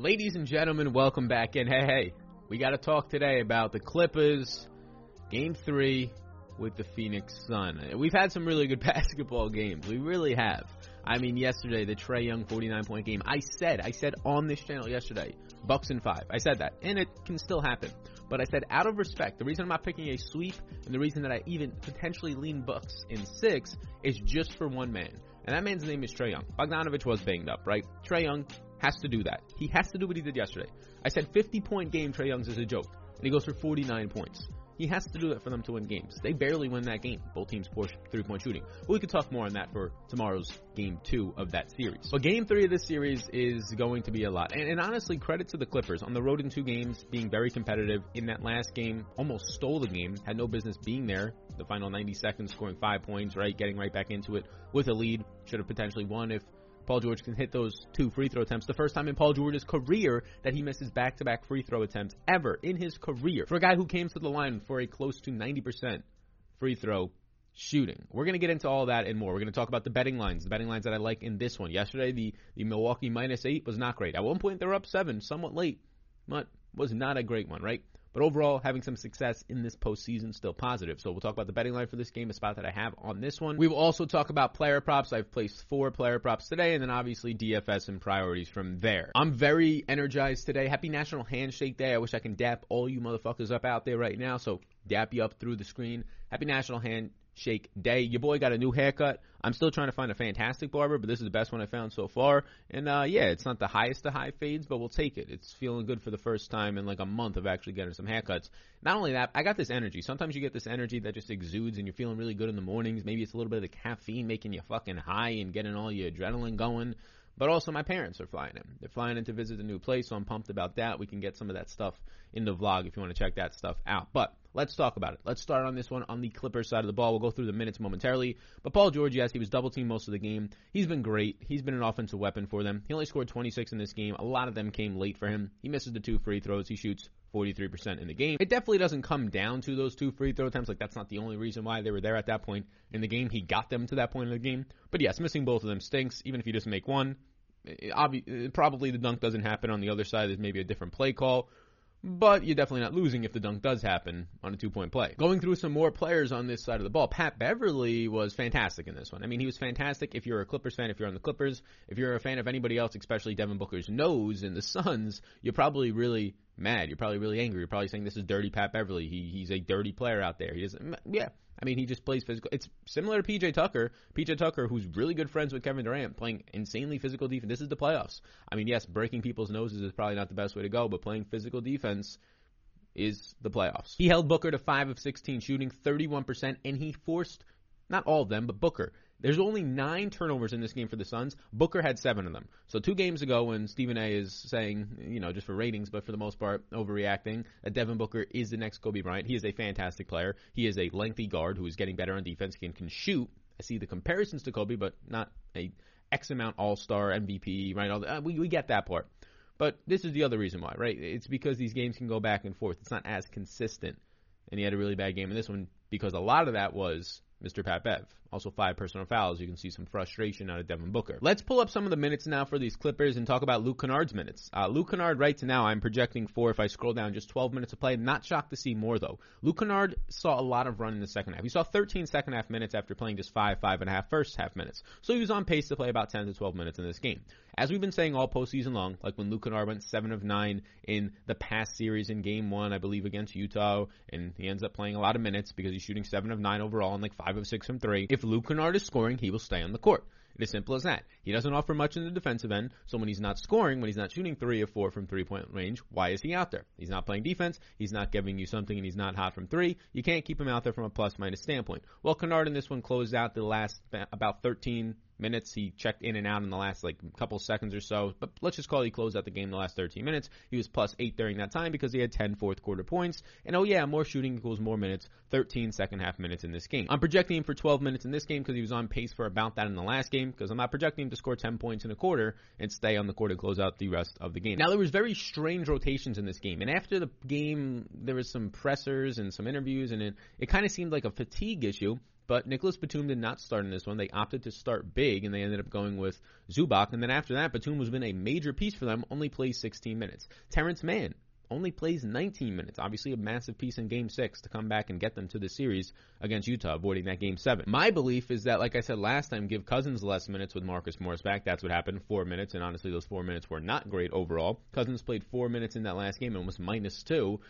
Ladies and gentlemen, welcome back in. Hey, hey, we got to talk today about the Clippers, game three with the Phoenix Sun. We've had some really good basketball games. We really have. I mean, yesterday, the Trae Young 49 point game. I said, I said on this channel yesterday, Bucks in five. I said that. And it can still happen. But I said, out of respect, the reason I'm not picking a sweep and the reason that I even potentially lean Bucks in six is just for one man. And that man's name is Trae Young. Bogdanovich was banged up, right? Trae Young has to do that. He has to do what he did yesterday. I said 50 point game Trae Young's is a joke. And he goes for 49 points. He has to do that for them to win games. They barely win that game. Both teams poor three point shooting. But we could talk more on that for tomorrow's game two of that series. But game three of this series is going to be a lot. And, and, honestly, credit to the Clippers on the road in two games, being very competitive. In that last game, almost stole the game, had no business being there. The final 90 seconds, scoring five points, right? Getting right back into it with a lead. Should have potentially won if Paul George can hit those two free throw attempts. The first time in Paul George's career that he misses back to back free throw attempts ever in his career. For a guy who came to the line for a close to 90% free throw shooting. We're going to get into all that and more. We're going to talk about the betting lines, the betting lines that I like in this one. Yesterday, the, the Milwaukee minus eight was not great. At one point, they were up seven, somewhat late, but was not a great one, right? But overall, having some success in this postseason still positive. So we'll talk about the betting line for this game, a spot that I have on this one. We will also talk about player props. I've placed four player props today, and then obviously DFS and priorities from there. I'm very energized today. Happy National Handshake Day. I wish I can dap all you motherfuckers up out there right now. So dap you up through the screen. Happy National Hand Shake Day. Your boy got a new haircut. I'm still trying to find a fantastic barber, but this is the best one I found so far. And uh, yeah, it's not the highest of high fades, but we'll take it. It's feeling good for the first time in like a month of actually getting some haircuts. Not only that, I got this energy. Sometimes you get this energy that just exudes and you're feeling really good in the mornings. Maybe it's a little bit of the caffeine making you fucking high and getting all your adrenaline going. But also my parents are flying in. They're flying in to visit the new place, so I'm pumped about that. We can get some of that stuff in the vlog if you want to check that stuff out. But let's talk about it. Let's start on this one on the Clippers side of the ball. We'll go through the minutes momentarily. But Paul George, yes, he was double teamed most of the game. He's been great. He's been an offensive weapon for them. He only scored 26 in this game. A lot of them came late for him. He misses the two free throws. He shoots 43% in the game. It definitely doesn't come down to those two free throw attempts. Like that's not the only reason why they were there at that point in the game. He got them to that point in the game. But yes, missing both of them stinks. Even if you just make one, eh, eh, obvi- eh, probably the dunk doesn't happen on the other side. There's maybe a different play call, but you're definitely not losing if the dunk does happen on a two point play. Going through some more players on this side of the ball, Pat Beverley was fantastic in this one. I mean, he was fantastic if you're a Clippers fan, if you're on the Clippers, if you're a fan of anybody else, especially Devin Booker's nose and the Suns, you're probably really mad. You're probably really angry. You're probably saying this is dirty Pat Beverley. He he's a dirty player out there. He doesn't. Yeah, I mean he just plays physical. It's similar to PJ Tucker. PJ Tucker, who's really good friends with Kevin Durant, playing insanely physical defense. This is the playoffs. I mean, yes, breaking people's noses is probably not the best way to go, but playing physical defense is the playoffs. He held Booker to 5 of 16 shooting, 31%, and he forced not all of them, but Booker there's only nine turnovers in this game for the Suns. Booker had seven of them. So two games ago, when Stephen A. is saying, you know, just for ratings, but for the most part, overreacting, that Devin Booker is the next Kobe Bryant. He is a fantastic player. He is a lengthy guard who is getting better on defense. and can, shoot. I see the comparisons to Kobe, but not a X amount All Star MVP, right? All the, uh, we we get that part. But this is the other reason why, right? It's because these games can go back and forth. It's not as consistent. And he had a really bad game in this one because a lot of that was Mr. Pat Bev. Also five personal fouls. You can see some frustration out of Devin Booker. Let's pull up some of the minutes now for these Clippers and talk about Luke Kennard's minutes. Uh, Luke Kennard right now I'm projecting for, if I scroll down, just 12 minutes of play. Not shocked to see more though. Luke Kennard saw a lot of run in the second half. He saw 13 second half minutes after playing just five, five and a half first half minutes. So he was on pace to play about 10 to 12 minutes in this game. As we've been saying all postseason long, like when Luke Kennard went 7 of 9 in the past series in game 1, I believe against Utah, and he ends up playing a lot of minutes because he's shooting 7 of 9 overall and like 5 of 6 from 3. If Luke Kennard is scoring, he will stay on the court. It is simple as that. He doesn't offer much in the defensive end, so when he's not scoring, when he's not shooting three or four from three point range, why is he out there? He's not playing defense, he's not giving you something, and he's not hot from three. You can't keep him out there from a plus minus standpoint. Well, Kennard in this one closed out the last about 13 minutes. He checked in and out in the last like couple seconds or so, but let's just call he closed out the game the last 13 minutes. He was plus eight during that time because he had 10 fourth quarter points. And oh yeah, more shooting equals more minutes. 13 second half minutes in this game. I'm projecting him for 12 minutes in this game because he was on pace for about that in the last game because I'm not projecting him to score 10 points in a quarter and stay on the court and close out the rest of the game. Now there was very strange rotations in this game, and after the game there was some pressers and some interviews, and it, it kind of seemed like a fatigue issue But Nicholas Batum did not start in this one. They opted to start big, and they ended up going with Zubac. And then after that, Batum was been a major piece for them, only plays 16 minutes. Terance Mann only plays 19 minutes. Obviously, a massive piece in Game 6 to come back and get them to the series against Utah, avoiding that Game 7. My belief is that, like I said last time, give Cousins less minutes with Marcus Morris back. That's what happened. Four minutes, and honestly, those four minutes were not great overall. Cousins played four minutes in that last game and was minus two.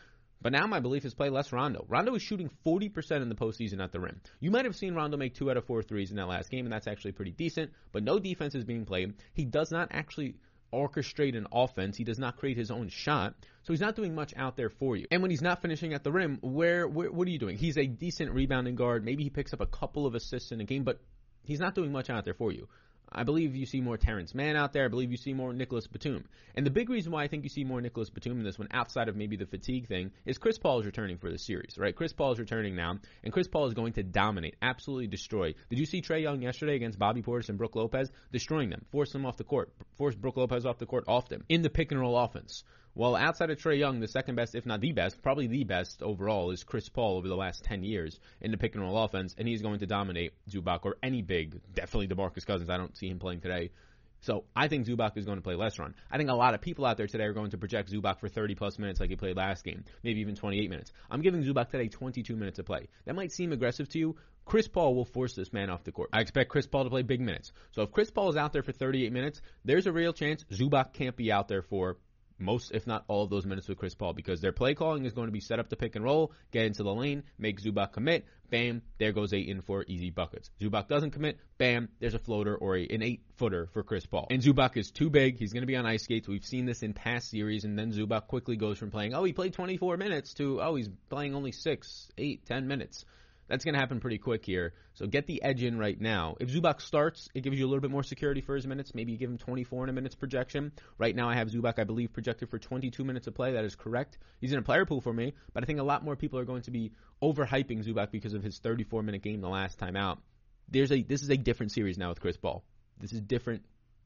But now my belief is play less Rondo. Rondo is shooting 40% in the postseason at the rim. You might have seen Rondo make two out of four threes in that last game, and that's actually pretty decent, but no defense is being played. He does not actually orchestrate an offense. He does not create his own shot. So he's not doing much out there for you. And when he's not finishing at the rim, where, where what are you doing? He's a decent rebounding guard. Maybe he picks up a couple of assists in a game, but he's not doing much out there for you. I believe you see more Terance Mann out there. I believe you see more Nicholas Batum. And the big reason why I think you see more Nicholas Batum in this one, outside of maybe the fatigue thing, is Chris Paul is returning for the series, right? Chris Paul is returning now, and Chris Paul is going to dominate, absolutely destroy. Did you see Trae Young yesterday against Bobby Portis and Brook Lopez? Destroying them, force them off the court, force Brook Lopez off the court often in the pick and roll offense. Well, outside of Trae Young, the second best, if not the best, probably the best overall is Chris Paul over the last 10 years in the pick and roll offense, and he's going to dominate Zubac or any big, definitely DeMarcus Cousins. I don't see him playing today. So I think Zubac is going to play less run. I think a lot of people out there today are going to project Zubac for 30 plus minutes like he played last game, maybe even 28 minutes. I'm giving Zubac today 22 minutes of play. That might seem aggressive to you. Chris Paul will force this man off the court. I expect Chris Paul to play big minutes. So if Chris Paul is out there for 38 minutes, there's a real chance Zubac can't be out there for most, if not all of those minutes with Chris Paul because their play calling is going to be set up to pick and roll, get into the lane, make Zubac commit, bam, there goes Ayton for easy buckets. Zubac doesn't commit, bam, there's a floater or a, an eight footer for Chris Paul. And Zubac is too big. He's going to be on ice skates. We've seen this in past series, and then Zubac quickly goes from playing, oh, he played 24 minutes to, oh, he's playing only six, eight, ten minutes. That's going to happen pretty quick here. So get the edge in right now. If Zubac starts, it gives you a little bit more security for his minutes. Maybe you give him 24 in a minutes projection. Right now I have Zubac, I believe, projected for 22 minutes of play. That is correct. He's in a player pool for me, but I think a lot more people are going to be overhyping Zubac because of his 34 minute game the last time out. There's a this is a different series now with Chris Paul. This is different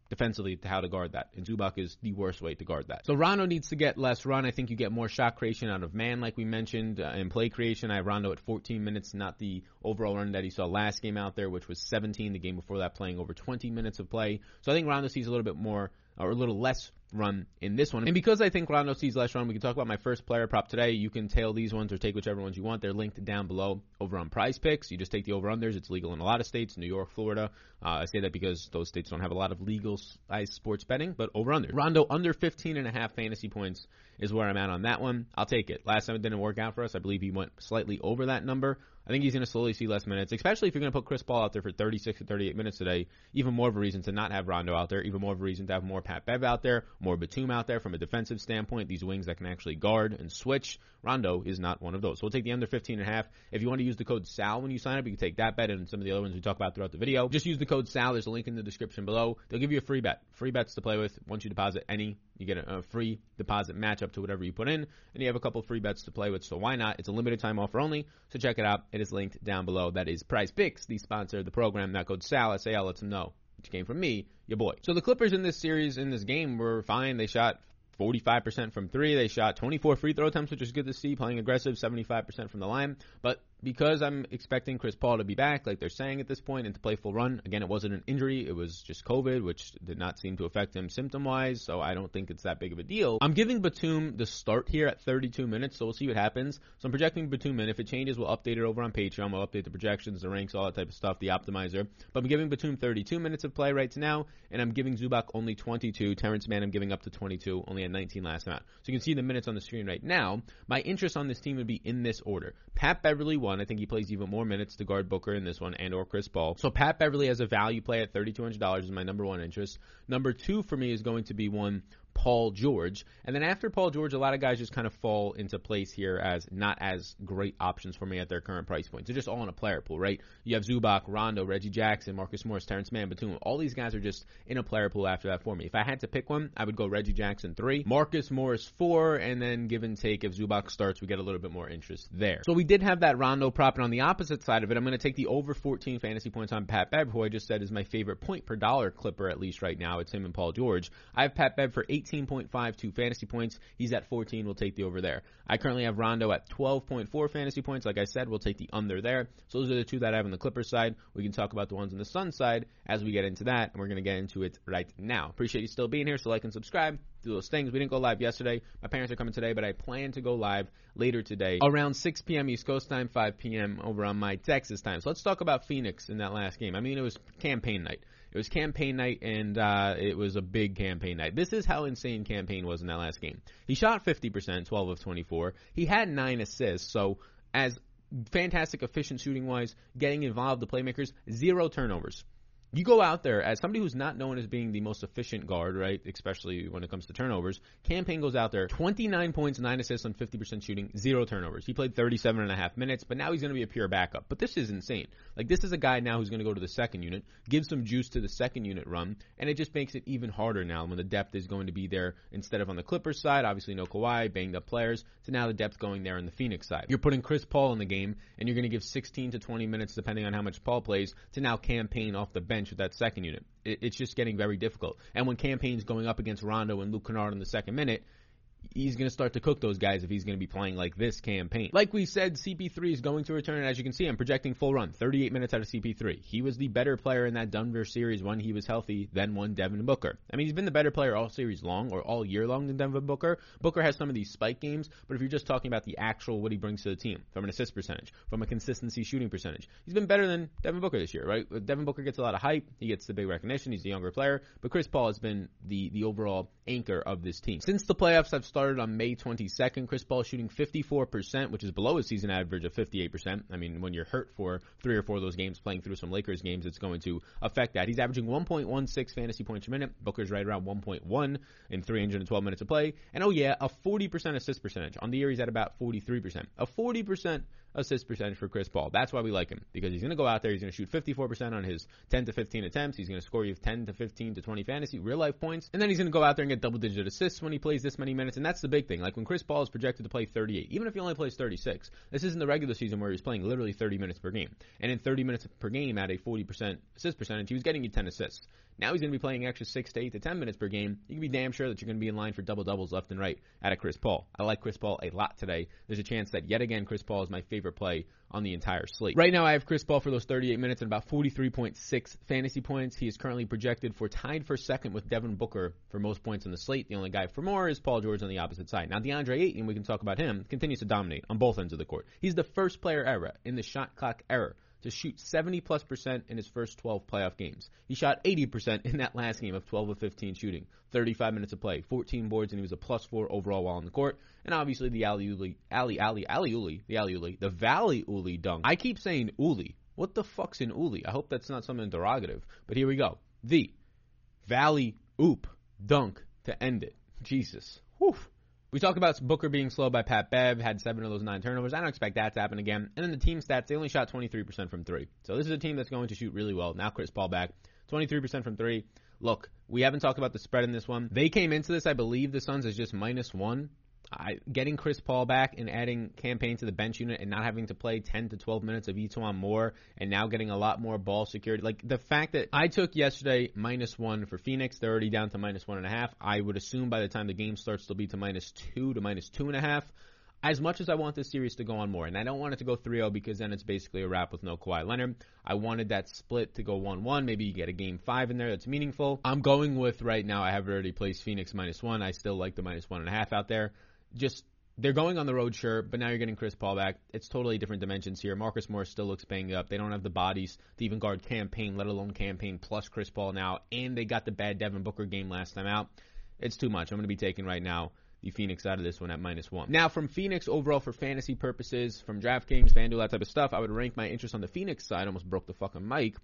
defensively to how to guard that. And Zubac is the worst way to guard that. So Rondo needs to get less run. I think you get more shot creation out of Mann, like we mentioned, uh, and play creation. I have Rondo at 14 minutes, not the overall run that he saw last game out there, which was 17. The game before that, playing over 20 minutes of play. So I think Rondo sees a little bit more or a little less run in this one. And because I think Rondo sees less run, we can talk about my first player prop today. You can tail these ones or take whichever ones you want. They're linked down below over on prize picks. You just take the over unders. It's legal in a lot of states, New York, Florida. Uh, I say that because those states don't have a lot of legal sports betting, but over under. Rondo under 15 and a half fantasy points is where I'm at on that one. I'll take it. Last time it didn't work out for us. I believe he went slightly over that number. I think he's going to slowly see less minutes, especially if you're going to put Chris Paul out there for 36 to 38 minutes today. Even more of a reason to not have Rondo out there. Even more of a reason to have more Pat Bev out there, more Batum out there from a defensive standpoint. These wings that can actually guard and switch. Rondo is not one of those. So we'll take the under 15 and a half. If you want to use the code SAL when you sign up, you can take that bet and some of the other ones we talk about throughout the video. Just use the code SAL. There's a link in the description below. They'll give you a free bet. Free bets to play with. Once you deposit any, you get a, a free deposit match up to whatever you put in, and you have a couple free bets to play with. So why not? It's a limited time offer only. So check it out. It is linked down below. That is Prize Picks, the sponsor of the program. That code SAL, S-A-L, lets them know. Which came from me, your boy. So the Clippers in this series, in this game, were fine. They shot 45% from three. They shot 24 free throw attempts, which is good to see, playing aggressive, 75% from the line. But because I'm expecting Chris Paul to be back, like they're saying at this point, and to play full run. Again, it wasn't an injury; it was just COVID, which did not seem to affect him symptom-wise. So I don't think it's that big of a deal. I'm giving Batum the start here at 32 minutes, so we'll see what happens. So I'm projecting Batum in. If it changes, we'll update it over on Patreon. We'll update the projections, the ranks, all that type of stuff, the optimizer. But I'm giving Batum 32 minutes of play right now, and I'm giving Zubac only 22. Terance Mann, I'm giving up to 22, only at 19 last night. So you can see the minutes on the screen right now. My interest on this team would be in this order: Pat Beverley one. I think he plays even more minutes to guard Booker in this one and or Chris Paul. So Pat Beverley has a value play at $3,200 is my number one interest. Number two for me is going to be one Paul George. And then after Paul George, a lot of guys just kind of fall into place here as not as great options for me at their current price points. They're just all in a player pool, right? You have Zubac, Rondo, Reggie Jackson, Marcus Morris, Terance Mann, Batum. All these guys are just in a player pool after that for me. If I had to pick one, I would go Reggie Jackson three, Marcus Morris four, and then give and take if Zubac starts, we get a little bit more interest there. So we did have that Rondo prop, and on the opposite side of it, I'm going to take the over 14 fantasy points on Pat Bev, who I just said is my favorite point per dollar clipper at least right now. It's him and Paul George. I have Pat Bev for 18 18.52 fantasy points. He's at 14. We'll take the over there. I currently have Rondo at 12.4 fantasy points. Like I said, we'll take the under there. So those are the two that I have on the Clippers side. We can talk about the ones on the Sun side as we get into that, and we're going to get into it right now. Appreciate you still being here. So like and subscribe. Do those things. We didn't go live yesterday. My parents are coming today, but I plan to go live later today around 6 p.m. East Coast time, 5 p.m. over on my Texas time. So let's talk about Phoenix in that last game. I mean, it was Cam Payne night. It was Cam Payne night, and uh, it was a big Cam Payne night. This is how insane Cam Payne was in that last game. He shot 50%, 12 of 24. He had nine assists, so as fantastic efficient shooting wise, getting involved, the playmakers, zero turnovers you go out there as somebody who's not known as being the most efficient guard, right? Especially when it comes to turnovers. Cam Payne goes out there, 29 points, 9 assists on 50% shooting, zero turnovers. He played 37 and a half minutes, but now he's going to be a pure backup. But this is insane. Like, this is a guy now who's going to go to the second unit, give some juice to the second unit run, and it just makes it even harder now when the depth is going to be there instead of on the Clippers side. Obviously, no Kawhi, banged up players. So now the depth going there on the Phoenix side. You're putting Chris Paul in the game, and you're going to give 16 to 20 minutes, depending on how much Paul plays, to now Cam Payne off the bench with that second unit. It, it's just getting very difficult. And when Cam Payne's going up against Rondo and Luke Kennard in the second minute, he's going to start to cook those guys if he's going to be playing like this Cam Payne. Like we said, CP3 is going to return, and as you can see, I'm projecting full run, 38 minutes out of CP3. He was the better player in that Denver series when he was healthy than one Devin Booker. I mean, he's been the better player all series long or all year long than Devin Booker. Booker has some of these spike games, but if you're just talking about the actual what he brings to the team from an assist percentage, from a consistency shooting percentage, he's been better than Devin Booker this year, right? Devin Booker gets a lot of hype, he gets the big recognition, he's a younger player, but Chris Paul has been the the overall anchor of this team. Since the playoffs have started on May 22nd, Chris Paul shooting 54%, which is below his season average of 58%. I mean, when you're hurt for three or four of those games, playing through some Lakers games, it's going to affect that. He's averaging 1.16 fantasy points per minute. Booker's right around 1.1 in 312 minutes of play. And oh yeah, a 40% assist percentage. On the year, he's at about 43%. A 40% assist percentage for Chris Paul. That's why we like him because he's going to go out there. He's going to shoot 54% on his 10 to 15 attempts. He's going to score you 10 to 15 to 20 fantasy real life points, and then he's going to go out there and get double digit assists when he plays this many minutes. And that's the big thing. Like when Chris Paul is projected to play 38, even if he only plays 36, this isn't the regular season where he's playing literally 30 minutes per game. And in 30 minutes per game at a 40% assist percentage, he was getting you 10 assists. Now he's going to be playing extra six to eight to ten minutes per game. You can be damn sure that you're going to be in line for double doubles left and right out of Chris Paul. I like Chris Paul a lot today. There's a chance that yet again Chris Paul is my favorite play on the entire slate. Right now I have Chris Paul for those 38 minutes and about 43.6 fantasy points. He is currently projected for tied for second with Devin Booker for most points on the slate. The only guy for more is Paul George on the opposite side. Now DeAndre Ayton, we can talk about him, continues to dominate on both ends of the court. He's the first player ever in the shot clock era to shoot 70 plus percent in his first 12 playoff games. He shot 80 percent in that last game of 12 of 15 shooting, 35 minutes of play, 14 boards, and he was a plus four overall while on the court. And obviously the Ali Uli, alley alley Ali Uli, the Ali Uli, the Valley Uli dunk. I keep saying Uli. What the fuck's an Uli? I hope that's not something derogative. But here we go. The Valley Oop dunk to end it. Jesus. Whew. We talk about Booker being slow by Pat Bev, had seven of those nine turnovers. I don't expect that to happen again. And then the team stats, they only shot 23% from three. So this is a team that's going to shoot really well. Now Chris Paul back, 23% from three. Look, we haven't talked about the spread in this one. They came into this, I believe the Suns is just minus one. I, getting Chris Paul back and adding Cam Payne to the bench unit and not having to play 10 to 12 minutes of E'Twaun Moore and now getting a lot more ball security. Like the fact that I took yesterday minus one for Phoenix, they're already down to minus one and a half. I would assume by the time the game starts, they'll be to minus two to minus two and a half. As much as I want this series to go on more, and I don't want it to go 3-0 because then it's basically a wrap with no Kawhi Leonard. I wanted that split to go 1-1. Maybe you get a game five in there that's meaningful. I'm going with right now. I have already placed Phoenix minus one. I still like the minus one and a half out there just they're going on the road, sure, but now you're getting Chris Paul back. It's totally different dimensions here. Marcus Morris still looks banged up. They don't have the bodies to even guard Cam Payne, let alone Cam Payne plus Chris Paul now, and they got the bad Devin Booker game last time out. It's too much. I'm going to be taking right now the Phoenix out of this one at minus one. Now, from Phoenix overall for fantasy purposes, from DraftKings, FanDuel, that type of stuff, I would rank my interest on the Phoenix side. Almost broke the fucking mic.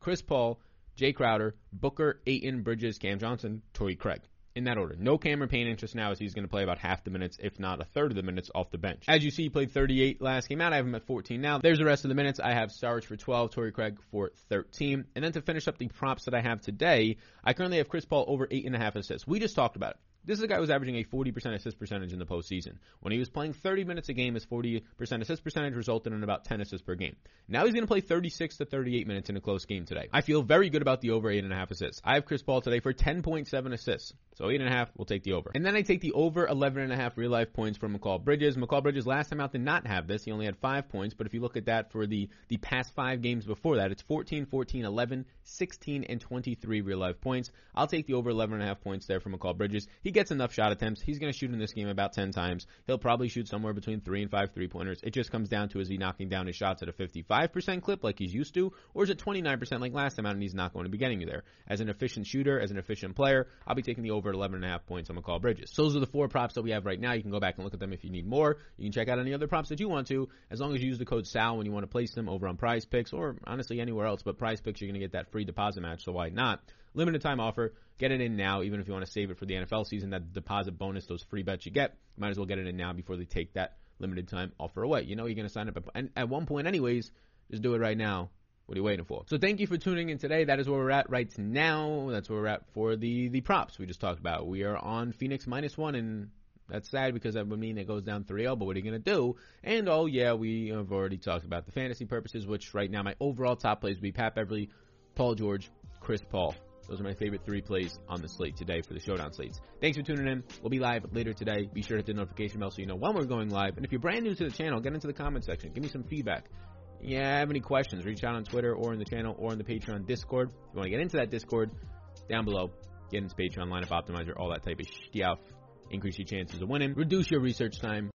Chris Paul, Jae Crowder, Booker, Ayton, Bridges, Cam Johnson, Torrey Craig in that order. No Cameron Payne interest now as he's going to play about half the minutes, if not a third of the minutes off the bench. As you see, he played 38 last game out. I have him at 14 now. There's the rest of the minutes. I have Sarge for 12, Torrey Craig for 13. And then to finish up the props that I have today, I currently have Chris Paul over 8.5 assists. We just talked about it. This is a guy who was averaging a 40% assist percentage in the postseason. When he was playing 30 minutes a game, his 40% assist percentage resulted in about 10 assists per game. Now he's going to play 36 to 38 minutes in a close game today. I feel very good about the over 8.5 assists. I have Chris Paul today for 10.7 assists. So 8.5, we'll take the over. And then I take the over 11.5 real life points from Mikal Bridges. Mikal Bridges last time out did not have this. He only had 5 points, but if you look at that for the, the past 5 games before that, it's 14, 14, 11, 16, and 23 real life points. I'll take the over 11.5 points there from Mikal Bridges. He gets enough shot attempts. He's going to shoot in this game about 10 times. He'll probably shoot somewhere between 3 and 5 three pointers. It just comes down to is he knocking down his shots at a 55% clip like he's used to, or is it 29% like last time out and he's not going to be getting you there? As an efficient shooter, as an efficient player, I'll be taking the over 11.5 points on Mikal Bridges. So those are the four props that we have right now. You can go back and look at them if you need more. You can check out any other props that you want to, as long as you use the code SAL when you want to place them over on Prize Picks or honestly anywhere else. But Prize Picks, you're going to get that free deposit match, so why not? Limited time offer. Get it in now, even if you want to save it for the NFL season. That deposit bonus, those free bets you get, might as well get it in now before they take that limited time offer away. You know you're going to sign up at, at one point anyways. Just do it right now. What are you waiting for? So thank you for tuning in today. That is where we're at right now. That's where we're at for the the props we just talked about. We are on Phoenix minus one, and that's sad because that would mean it goes down 3-0, but what are you going to do? And oh yeah, we have already talked about the fantasy purposes, which right now my overall top plays would be Pat Beverley, Paul George, Chris Paul. Those are my favorite three plays on the slate today for the showdown slates. Thanks for tuning in. We'll be live later today. Be sure to hit the notification bell so you know when we're going live. And if you're brand new to the channel, get into the comment section. Give me some feedback. Yeah, have any questions, reach out on Twitter or in the channel or in the Patreon Discord. If you want to get into that Discord, down below, get into Patreon, lineup optimizer, all that type of stuff. Increase your chances of winning, reduce your research time,